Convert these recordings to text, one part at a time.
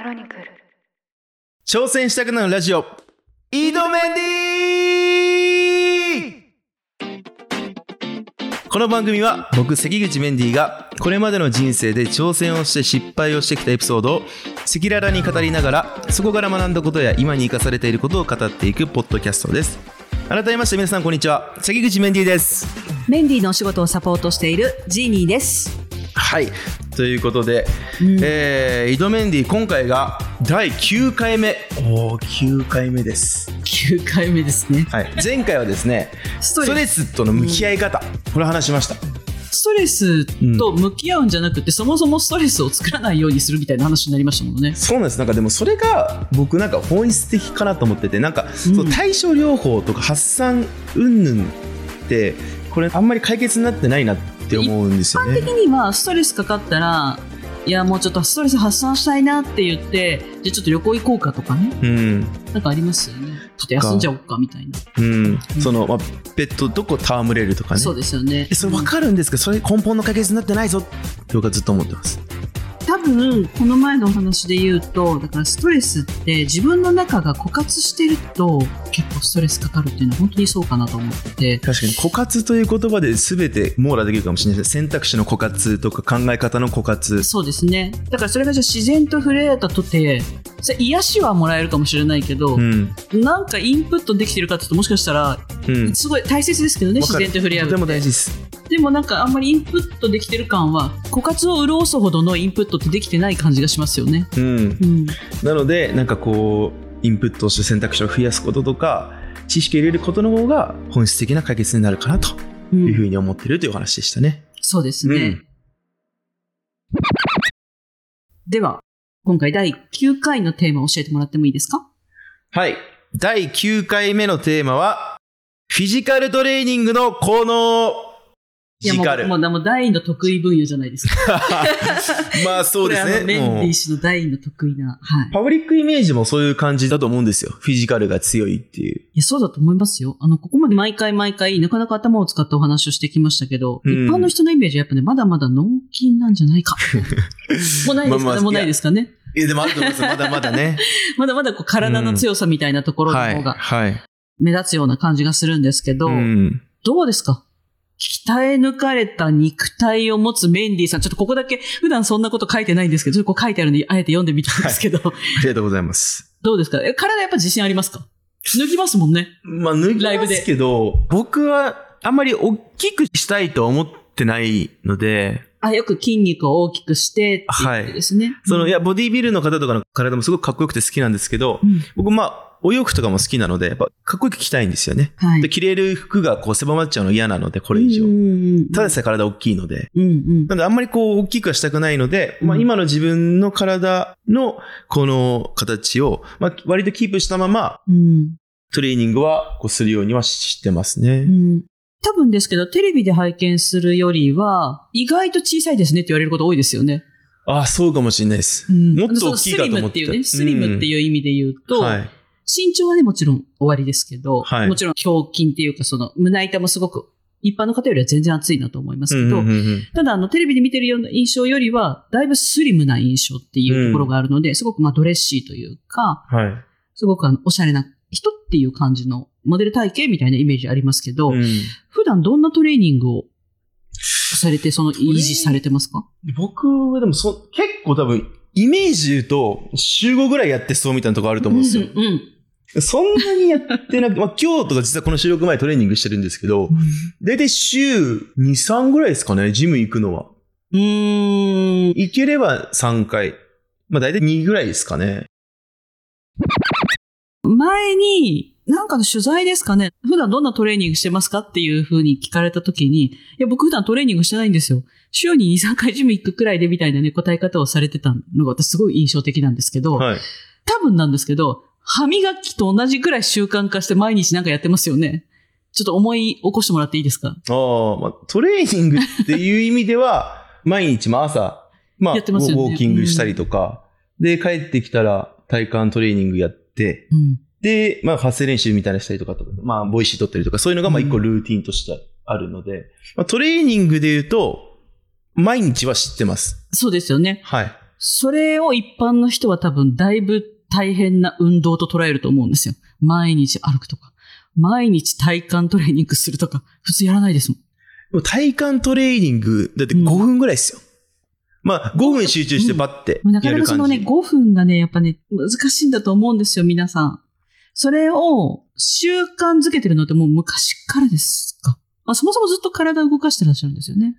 クロニクル。挑戦したくなるラジオ、井戸メンディー。この番組は僕関口メンディーがこれまでの人生で挑戦をして失敗をしてきたエピソードを赤裸々に語りながらそこから学んだことや今に生かされていることを語っていくポッドキャストです。改めまして皆さんこんにちは。関口メンディーです。メンディーのお仕事をサポートしているジーニーです。はいということで、うん。えー、井戸メンディー今回が第9回目。おー9回目です。9回目ですね。はい、前回はですねスス。トレスとの向き合い方、これ話しました。ストレスと向き合うんじゃなくて、そもそもストレスを作らないようにするみたいな話になりましたもんね。そうなんです。なんかでもそれが僕なんか本質的かなと思っててなんか、そう対症療法とか発散云々ってこれあんまり解決になってないなって思うんですよね的にはストレスかかったら、いやもうちょっとストレス発散したいなって言って、じゃあちょっと旅行行こうかとかね。うんなんかありますよね。ちょっと休んじゃおうかみたいな。うん、その、まあ、ペットとこう戯れるとかねそうですよねえ。それ分かるんですけどそれ根本の解決になってないぞって僕はずっと思ってます多分この前のお話で言うとだからストレスって自分の中が枯渇してると結構ストレスかかるっていうのは本当にそうかなと思ってて。確かに枯渇という言葉で全て網羅できるかもしれないです選択肢の枯渇とか考え方の枯渇。そうですね。だからそれがじゃあ自然と触れ合えたとてそれ癒しはもらえるかもしれないけど、うん。なんかインプットできてるかっていうともしかしたらうん。すごい大切ですけどね自然と触れ合うとても大事ですでもなんかあんまりインプットできてる感は枯渇を潤すほどのインプットってできてない感じがしますよねうんうんなのでなんかこうインプットをして選択肢を増やすこととか知識を入れることの方が本質的な解決になるかなとうんいうふうに思ってるというお話でしたね。そうですね、うんでは、今回第9回のテーマを教えてもらってもいいですか？はい。第9回目のテーマは、フィジカルトレーニングの効能。いやも。うもうもう大の得意分野じゃないですか。まあそうですね。メンディー氏の大の得意な。はい。パブリックイメージもそういう感じだと思うんですよ。フィジカルが強いっていう。いや、そうだと思いますよ。あの、ここまで毎回毎回、なかなか頭を使ったお話をしてきましたけど、うん一般の人のイメージはやっぱね、まだまだ脳筋なんじゃないか。もうないですかね、まあまあもうないですかね。いや、でもあると思います。まだまだね。まだまだこう体の強さみたいなところのはい。方がはい。目立つような感じがするんですけど、うん。どうですか？鍛え抜かれた肉体を持つメンディーさん。ちょっとここだけ、普段そんなこと書いてないんですけど、ちょっとこう書いてあるんで、あえて読んでみたんですけど、ありがとうございます。どうですか？え体やっぱ自信ありますか？脱ぎますもんね。まあ、脱ぎますけど、僕はあんまり大きくしたいと思ってないので、あ、よく筋肉を大きくしてってですね。その、いや、や、ボディービルの方とかの体もすごくかっこよくて好きなんですけどう、ん僕、まあ、お洋服とかも好きなので、やっぱ、かっこよく着たいんですよね。はい。で、着れる服がこう狭まっちゃうの嫌なので、これ以上ただでさえ体大きいので。うんうんなので、あんまりこう、大きくはしたくないので、まあ、うん今の自分の体の、この形を、まあ、割とキープしたまま、うんトレーニングは、こう、するようにはしてますね。うん多分ですけど、テレビで拝見するよりは、意外と小さいですねって言われること多いですよね。ああ、そうかもしれないです。うんもっと大きいかと思ってた。スリムっていうね、スリムってういう意味で言うと、ん。はい。身長はね、もちろん終わりですけど、はい。もちろん胸筋っていうか、その胸板もすごく、一般の方よりは全然厚いなと思いますけど、うんうんうんただ、あの、テレビで見てるような印象よりは、だいぶスリムな印象っていうところがあるので、すごくまあドレッシーというか、はい。すごくあの、おしゃれな人っていう感じのモデル体型みたいなイメージありますけど、うん。普段どんなトレーニングをされて、その維持されてますか？僕はでもそ、結構多分、イメージ言うと、週5ぐらいやってそうみたいなとこあると思うんですよ。うんうんそんなにやってなくて、まあ今日とか実はこの収録前トレーニングしてるんですけど、だいたい週2、3ぐらいですかね、ジム行くのは。うーん。行ければ3回。まあだいたい2ぐらいですかね。前に、なんかの取材ですかね、普段どんなトレーニングしてますかっていう風に聞かれた時に、いや、僕普段トレーニングしてないんですよ。週に2、3回ジム行くくらいでみたいなね、答え方をされてたのが私すごい印象的なんですけど、はい。多分なんですけど、歯磨きと同じくらい習慣化して毎日なんかやってますよね。ちょっと思い起こしてもらっていいですか？ああ、まあトレーニングっていう意味では、毎日まあ、やってますよねウォーキングしたりとか、で、帰ってきたら体幹トレーニングやって、うん。で、まあ、発声練習みたいなしたりとかとか、まあ、ボイシー取ったりとか、そういうのが、まあ、うん一個ルーティンとしてあるので、まあ、トレーニングで言うと、毎日は知ってます。そうですよね。はい。それを一般の人は多分だいぶ大変な運動と捉えると思うんですよ。毎日歩くとか。毎日体幹トレーニングするとか。普通やらないですもん。でも体幹トレーニング、だって5分ぐらいですよ。まあ、5分集中してバッてなかやる感じ。なかそのね、5分がね、やっぱね、難しいんだと思うんですよ、皆さん。それを習慣づけてるのってもう昔からですか？まあ、そもそもずっと体を動かしてらっしゃるんですよね。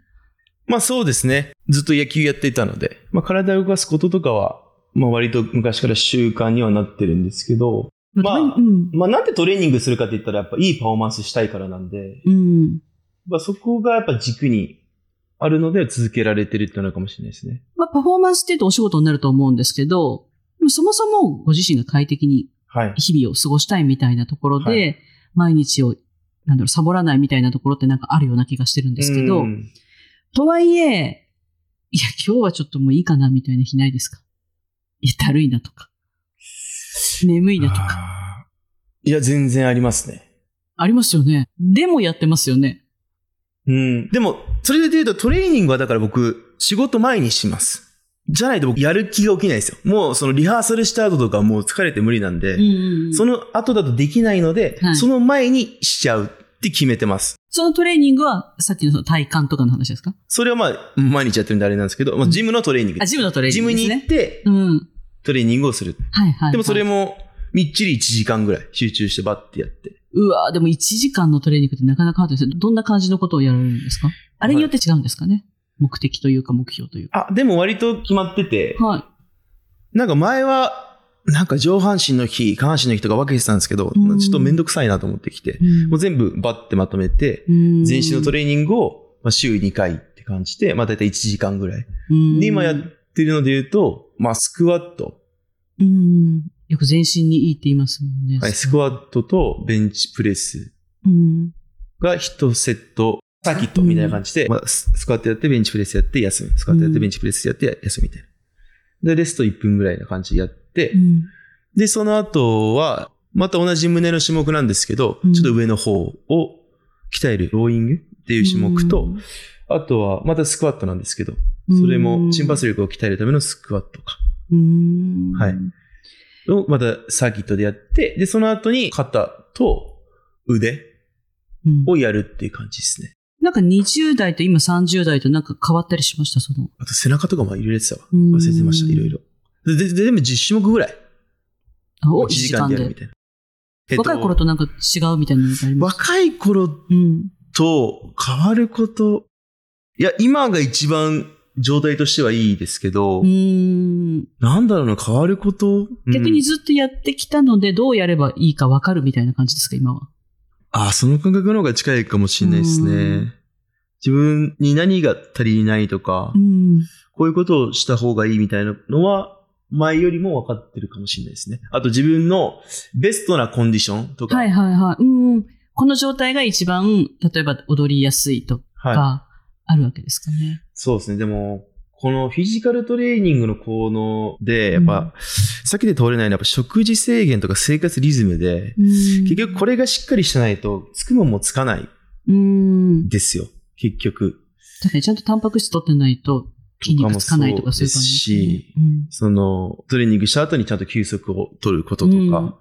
まあそうですね。ずっと野球やっていたので、まあ体を動かすこととかは、まあ割と昔から習慣にはなってるんですけど、まあうん。まあなんでトレーニングするかって言ったらやっぱいいパフォーマンスしたいからなんで、うん。まあそこがやっぱ軸にあるので続けられてるっていうのかもしれないですね。まあ、パフォーマンスって言うとお仕事になると思うんですけど、そもそもご自身が快適にはい。日々を過ごしたいみたいなところで、は毎日を、なんだろう、サボらないみたいなところってなんかあるような気がしてるんですけど、うんとはいえ、いや、今日はちょっともういいかなみたいな日ないですか？だるいなとか、眠いなとか。いや、全然ありますね。ありますよね。でもやってますよね。うん。でも、それで言うとトレーニングはだから僕、仕事前にします。じゃないと僕、やる気が起きないですよ。もう、そのリハーサルした後とかもう疲れて無理なんで、うんうんうんその後だとできないので、はいその前にしちゃうって決めてます。そのトレーニングは、さっきのその体幹とかの話ですか？それはまあ、毎日やってるんであれなんですけど、まあ、ジムのトレーニングあ、ジムのトレーニングですね。ジムに行って、うん。トレーニングをする。はいはい、はい。でもそれも、みっちり1時間ぐらい集中してバッてやって。うわーでも1時間のトレーニングってなかなかハードですね。どんな感じのことをやられるんですか？あれによって違うんですかね、目的というか目標というか。あ、でも割と決まってて、はなんか前は、なんか上半身の日、下半身の日とか分けてたんですけど、うんちょっとめんどくさいなと思ってきて、い。もう全部バッてまとめて、うん全身のトレーニングをまあ週2回って感じで、まあ大体1時間ぐらい。うんで、今やってるので言うと、まあスクワット。うん。よく全身にいいって言いますもんね。はい、スクワットとベンチプレスうん。が1セット、サーキットみたいな感じで、まあ、ススクワットやって、ベンチプレスやって休む。スクワットやって、ベンチプレスやって休むみたいな。で、レスト1分ぐらいな感じでやって、うん。で、その後は、また同じ胸の種目なんですけど、うんちょっと上の方を鍛えるローイングっていう種目と、あとはまたスクワットなんですけど、それも心拍力を鍛えるためのスクワットか。うん。はいをまたサーキットでやって、で、その後に肩と腕うんをやるっていう感じですね。なんか20代と今30代となんか変わったりしました、その。あと背中とかも入れてたわ。うん忘れてました、いろいろ。で、でで全部10種目ぐらい。あお1時間でやるみたいな。えっと若い頃となんか違うみたいなのがあります？若い頃うん。と変わること。いや、今が一番状態としてはいいですけど、うん。なんだろうな、変わること？逆にうんずっとやってきたので、どうやればいいか分かるみたいな感じですか、今は？あ、その感覚の方が近いかもしれないですうね。自分に何が足りないとか、うん。こういうことをした方がいいみたいなのは、前よりも分かってるかもしれないですね。あと自分のベストなコンディションとか、はいはいはい。うん。この状態が一番、例えば踊りやすいとはいか、あるわけですかね。そうですね。でも、このフィジカルトレーニングの効能で、やっぱ、さっきで通れないのは、やっぱ食事制限とか生活リズムで、うん結局これがしっかりしてないと、つくもんもつかない。ですよ。結局。確かにちゃんとタンパク質取ってないと筋肉つかないとかそういう感じですね。うんその、トレーニングした後にちゃんと休息を取ることとか、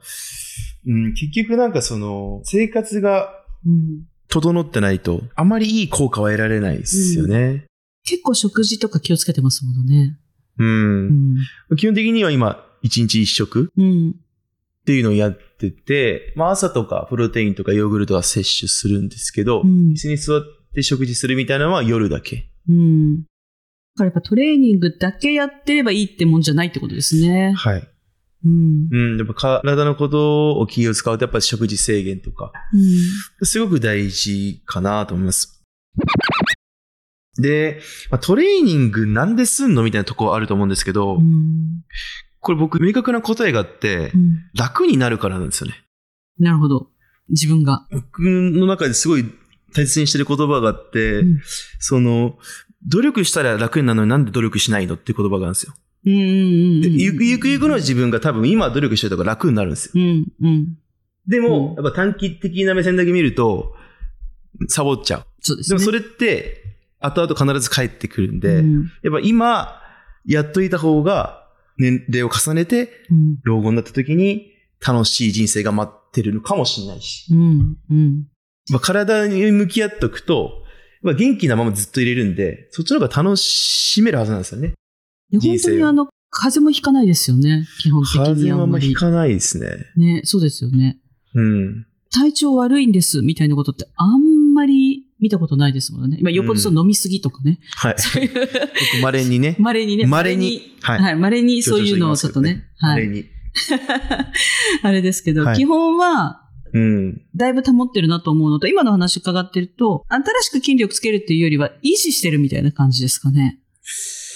うん結局なんかその、生活がうん整ってないと、あまりいい効果は得られないですよね。結構食事とか気をつけてますものね。うん。うん。基本的には今、1日1食うん。っていうのをやってて、まあ朝とかプロテインとかヨーグルトは摂取するんですけど、うん椅子に座って食事するみたいなのは夜だけ。うん。だからやっぱトレーニングだけやってればいいってもんじゃないってことですね。はい。うん。うん。やっぱ体のことを気を使うとやっぱ食事制限とか、うん。すごく大事かなと思います。で、まあ、トレーニングなんですんのみたいなとこあると思うんですけど、うん。これ僕明確な答えがあってう、ん楽になるからなんですよね。なるほど。自分が。僕の中ですごい大切にしてる言葉があって、うんその、努力したら楽になるのになんで努力しないのって言葉があるんですよ。うんうんうんゆくゆくゆくの自分が多分今努力してるとか楽になるんですよ。うんうん。でも、うんやっぱ短期的な目線だけ見ると、サボっちゃう。そうですね。でもそれって、後々必ず帰ってくるんで、うんやっぱ今、やっといた方が、年齢を重ねて、うん。老後になった時に楽しい人生が待ってるのかもしれないし。うん。うん。まあ、体に向き合っとくと、まあ、元気なままずっと入れるんで、そっちの方が楽しめるはずなんですよね。本当にあの、風邪もひかないですよね。基本的風にあんまり邪はあんま引。かないですね。ね、そうですよね。うん。体調悪いんです、みたいなことってあんまり見たことないですもんね。まあ、よっぽどその飲みすぎとかね。はい。そういう、僕、稀にね。稀にね。稀に。はい。はい、稀にそういうのをちょっとね。はい。稀に。あれですけど、はい基本は、うん。だいぶ保ってるなと思うのと、今の話伺ってると、新しく筋力つけるっていうよりは、維持してるみたいな感じですかね。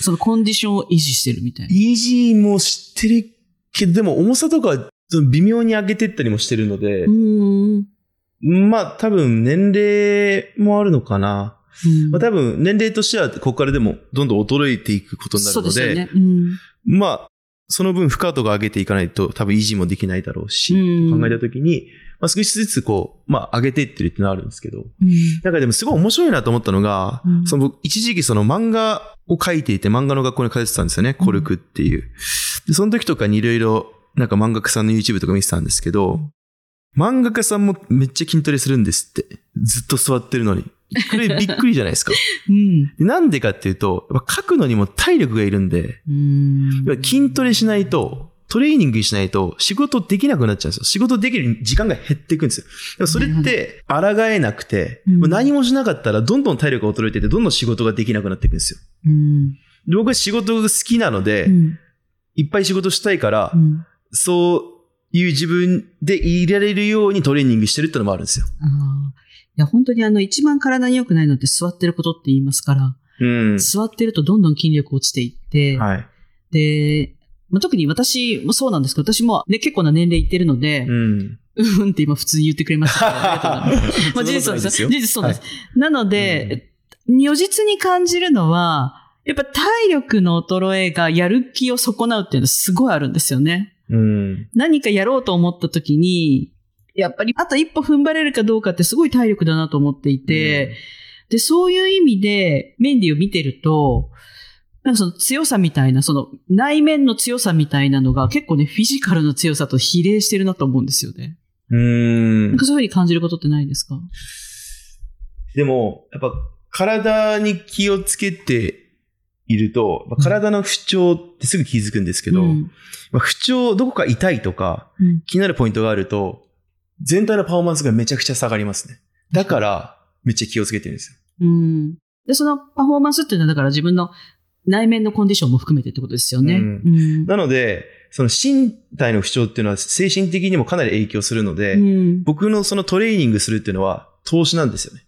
そのコンディションを維持してるみたいな。イージーも知ってるけど、でも重さとか微妙に上げてったりもしてるのでう、ーん。まあ多分年齢もあるのかな。うんまあ多分年齢としてはここからでもどんどん衰えていくことになるので、ね。うん。まあその分負荷とか上げていかないと多分維持もできないだろうし、うん考えたときに、まあ少しずつこう、まあ上げていってるってのはあるんですけど、うんなんかでもすごい面白いなと思ったのが、うんその僕一時期その漫画を描いていて漫画の学校に通ってたんですよね、コルクっていう。で、その時とかにいろいろなんか漫画家さんの YouTube とか見てたんですけど、漫画家さんもめっちゃ筋トレするんですって。ずっと座ってるのに。これびっくりじゃないですか。うん。でなんでかっていうと、やっぱ書くのにも体力がいるんで、うん。筋トレしないと、トレーニングしないと仕事できなくなっちゃうんですよ。仕事できる時間が減っていくんですよ。でもそれって抗えなくて、うんもう何もしなかったらどんどん体力が衰えてて、どんどん仕事ができなくなっていくんですよ。うん。で僕は仕事が好きなので、うん。いっぱい仕事したいから、うんそういう自分でいられるようにトレーニングしてるってのもあるんですよ。いや、本当にあの、一番体に良くないのって座ってることって言いますから、うん。座ってるとどんどん筋力落ちていって、はい。で、まあ、特に私もそうなんですけど、私も、ね、結構な年齢いってるので、うん。うん、って今普通に言ってくれましたけど、ありがとうございます。まあ、事実そうですよ。事実そうです。なので、如実に感じるのは、やっぱ体力の衰えがやる気を損なうっていうのはすごいあるんですよね。うん。何かやろうと思った時に、やっぱりあと一歩踏ん張れるかどうかってすごい体力だなと思っていて、で、そういう意味でメンディーを見てると、なんかその強さみたいな、その内面の強さみたいなのが結構ね、フィジカルの強さと比例してるなと思うんですよね。うん。なんかそういうふうに感じることってないですか？でも、やっぱ体に気をつけていると、体の不調ってすぐ気づくんですけど、うんまあ不調、どこか痛いとかうん気になるポイントがあると、全体のパフォーマンスがめちゃくちゃ下がりますね。だから、めっちゃ気をつけてるんですよ。うん。で、そのパフォーマンスっていうのはだから自分の内面のコンディションも含めてってことですよね。ううんなので、その身体の不調っていうのは精神的にもかなり影響するので、うん僕のそのトレーニングするっていうのは投資なんですよね。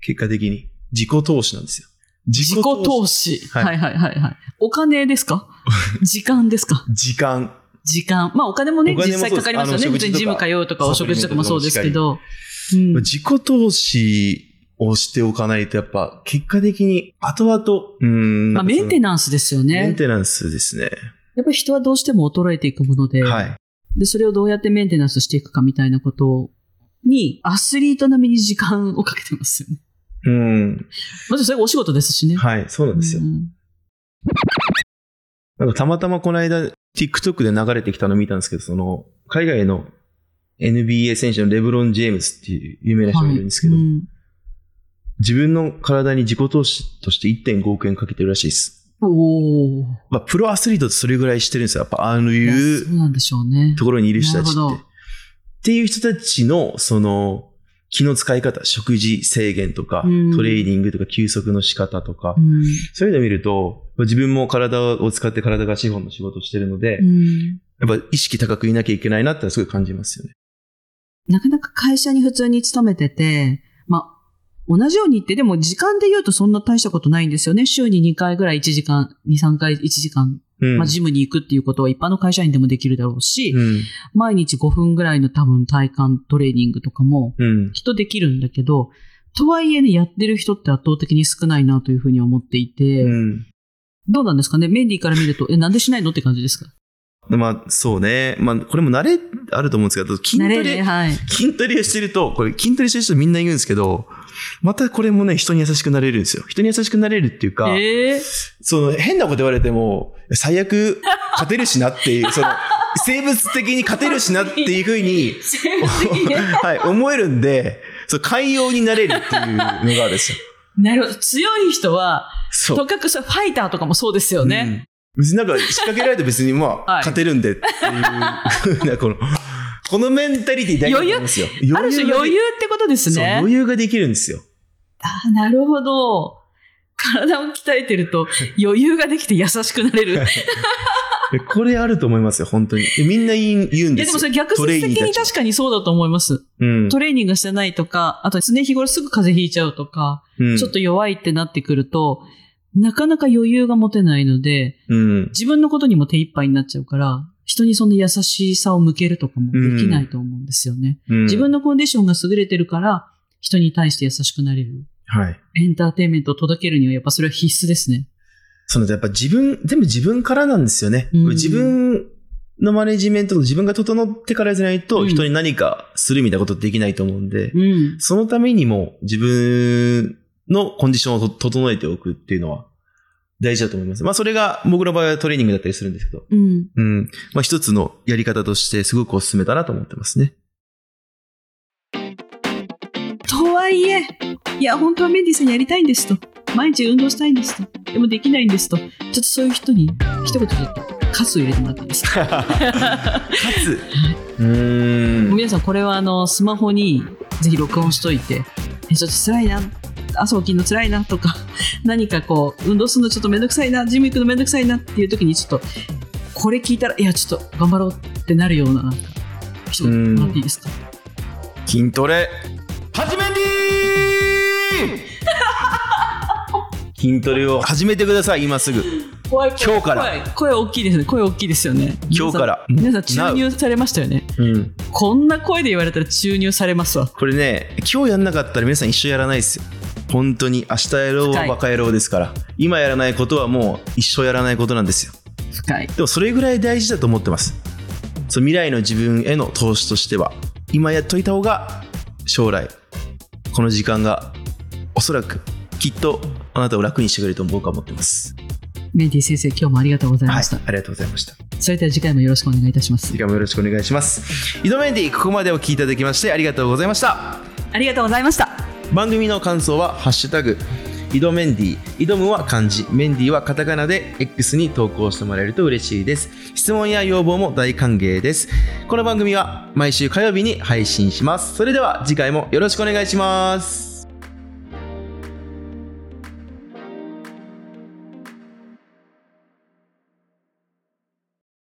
結果的に。自己投資なんですよ。自自己投資。はいはいはいはいはい。お金ですか？時間ですか？時間。時間。まあお金もね、実際かかりますよね。普通にジム通うとかお食事とかもそうですけど。うん自己投資をしておかないと、やっぱ結果的に後々、うん。まあメンテナナンスですよメンね。テナンスですね。やっぱり人はどうしても衰えていくもので、はい。で、それをどうやってメンテナンスしていくかみたいなことに、アスリート並みに時間をかけてますよね。うん。まずそれがお仕事ですしね。はい、そうなんですよ。うんなんかたまたまこの間、TikTok で流れてきたの見たんですけど、その、海外の NBA 選手のレブロン・ジェームスっていう有名な人がいるんですけど、はいうん自分の体に自己投資として1.5億円かけてるらしいです。おーまあ、プロアスリートってそれぐらいしてるんですよ。やっぱ、ああいうそうなんでしょうね。ところにいる人たちって。っていう人たちの、その、気の使い方、食事制限とか、うんトレーニングとか、休息の仕方とか、うんそういうのを見ると、自分も体を使って体が資本の仕事をしてるので、うんやっぱ意識高くいなきゃいけないなってすごい感じますよね。なかなか会社に普通に勤めてて、まあ、同じように言って、でも時間で言うとそんな大したことないんですよね。週に2回ぐらい1時間、2、3回1時間、うん。まあ、ジムに行くっていうことは一般の会社員でもできるだろうし、うん。毎日5分ぐらいの多分体幹トレーニングとかもうん。きっとできるんだけど、とはいえね、やってる人って圧倒的に少ないなというふうに思っていて、うん。どうなんですかね？メンディーから見ると、え、なんでしないの？って感じですか？まあ、そうね。まあ、これも慣れあると思うんですけど、筋トレ、はい。筋トレをしてると、これ筋トレしてる人みんな言うんですけど、またこれもね、人に優しくなれるんですよ。人に優しくなれるっていうか、ええその変なこと言われても、最悪勝てるしなっていう、その、生物的に勝てるしなっていうふうに、はい、思えるんで、そう、寛容になれるっていうのがあるんですよ。なるほど。強い人は、そう。とかくさ、ファイターとかもそうですよね。うん別になんか仕掛けられて別にまあ、はい勝てるんでっていうふうな、この、このメンタリティ大事だと思うんですよ。ある種が余裕ってことですそうね。余裕ができるんですよ。あなるほど。体を鍛えてると余裕ができて優しくなれる。これあると思いますよ、本当に。でみんな言い言うんでよ。ですもそれ逆説的に確かにそうだと思います。うんトレーニングしてないとか、あと常日頃すぐ風邪ひいちゃうとか、うんちょっと弱いってなってくると、なかなか余裕が持てないので、うん。自分のことにも手一杯になっちゃうから、人にそんな優しさを向けるとかもできないと思うんですよね。うん自分のコンディションが優れてるから、人に対して優しくなれる。はい。エンターテインメントを届けるにはやっぱそれは必須ですね。その、やっぱ自分、全部自分からなんですよね。うん自分のマネジメントと自分が整ってからじゃないと、うん人に何かするみたいなことできないと思うんで、うん。そのためにも自分のコンディションをと整えておくっていうのは大事だと思います。まあそれが僕の場合はトレーニングだったりするんですけど、うん。うん。まあ一つのやり方としてすごくお勧めだなと思ってますね。とはいえ、いや、本当はメンディーさんやりたいんですと。毎日運動したいんですと。でもできないんですと。ちょっとそういう人に、一言ちょっと、カスを入れてもらっていいですかかつ、うーん。皆さん、これはあの、スマホにぜひ録音しといて、え、ちょっと辛いな。朝起きるの辛いなとか、何かこう、運動するのちょっとめんどくさいな、ジム行くのめんどくさいなっていう時にちょっと、これ聞いたら、いや、ちょっと頑張ろうってなるような、なんか、一言もらっていいですか？筋トレ、始めてー 筋トレを始めてください、今すぐ。怖い今日から声声大きいですね。声大きいですよね。今日から。皆さん、注入されましたよね。うん。こんな声で言われたら注入されますわ。これね、今日やんなかったら皆さん一生やらないですよ。本当に、明日やろう深はいバカ野郎ですから。今やらないことはもう一生やらないことなんですよ。深い。でもそれぐらい大事だと思ってます。そう未来の自分への投資としては、今やっといた方が、将来、この時間が、おそらく、きっと、あなたを楽にしてくれると僕は思ってます。メンディー先生、今日もありがとうございはいました。、ありがとうございました。それでは次回もよろしくお願いいたします次。回もよろしくお願いします。井戸メンディー、ここまでお聞きいただきましてありがとうございました。ありがとうございました。番組の感想は「ハッシュタグ井戸メンディー」挑むは漢字。メンディーはカタカナで X に投稿してもらえると嬉しいです。質問や要望も大歓迎です。この番組は毎週火曜日に配信します。それでは次回もよろしくお願いします。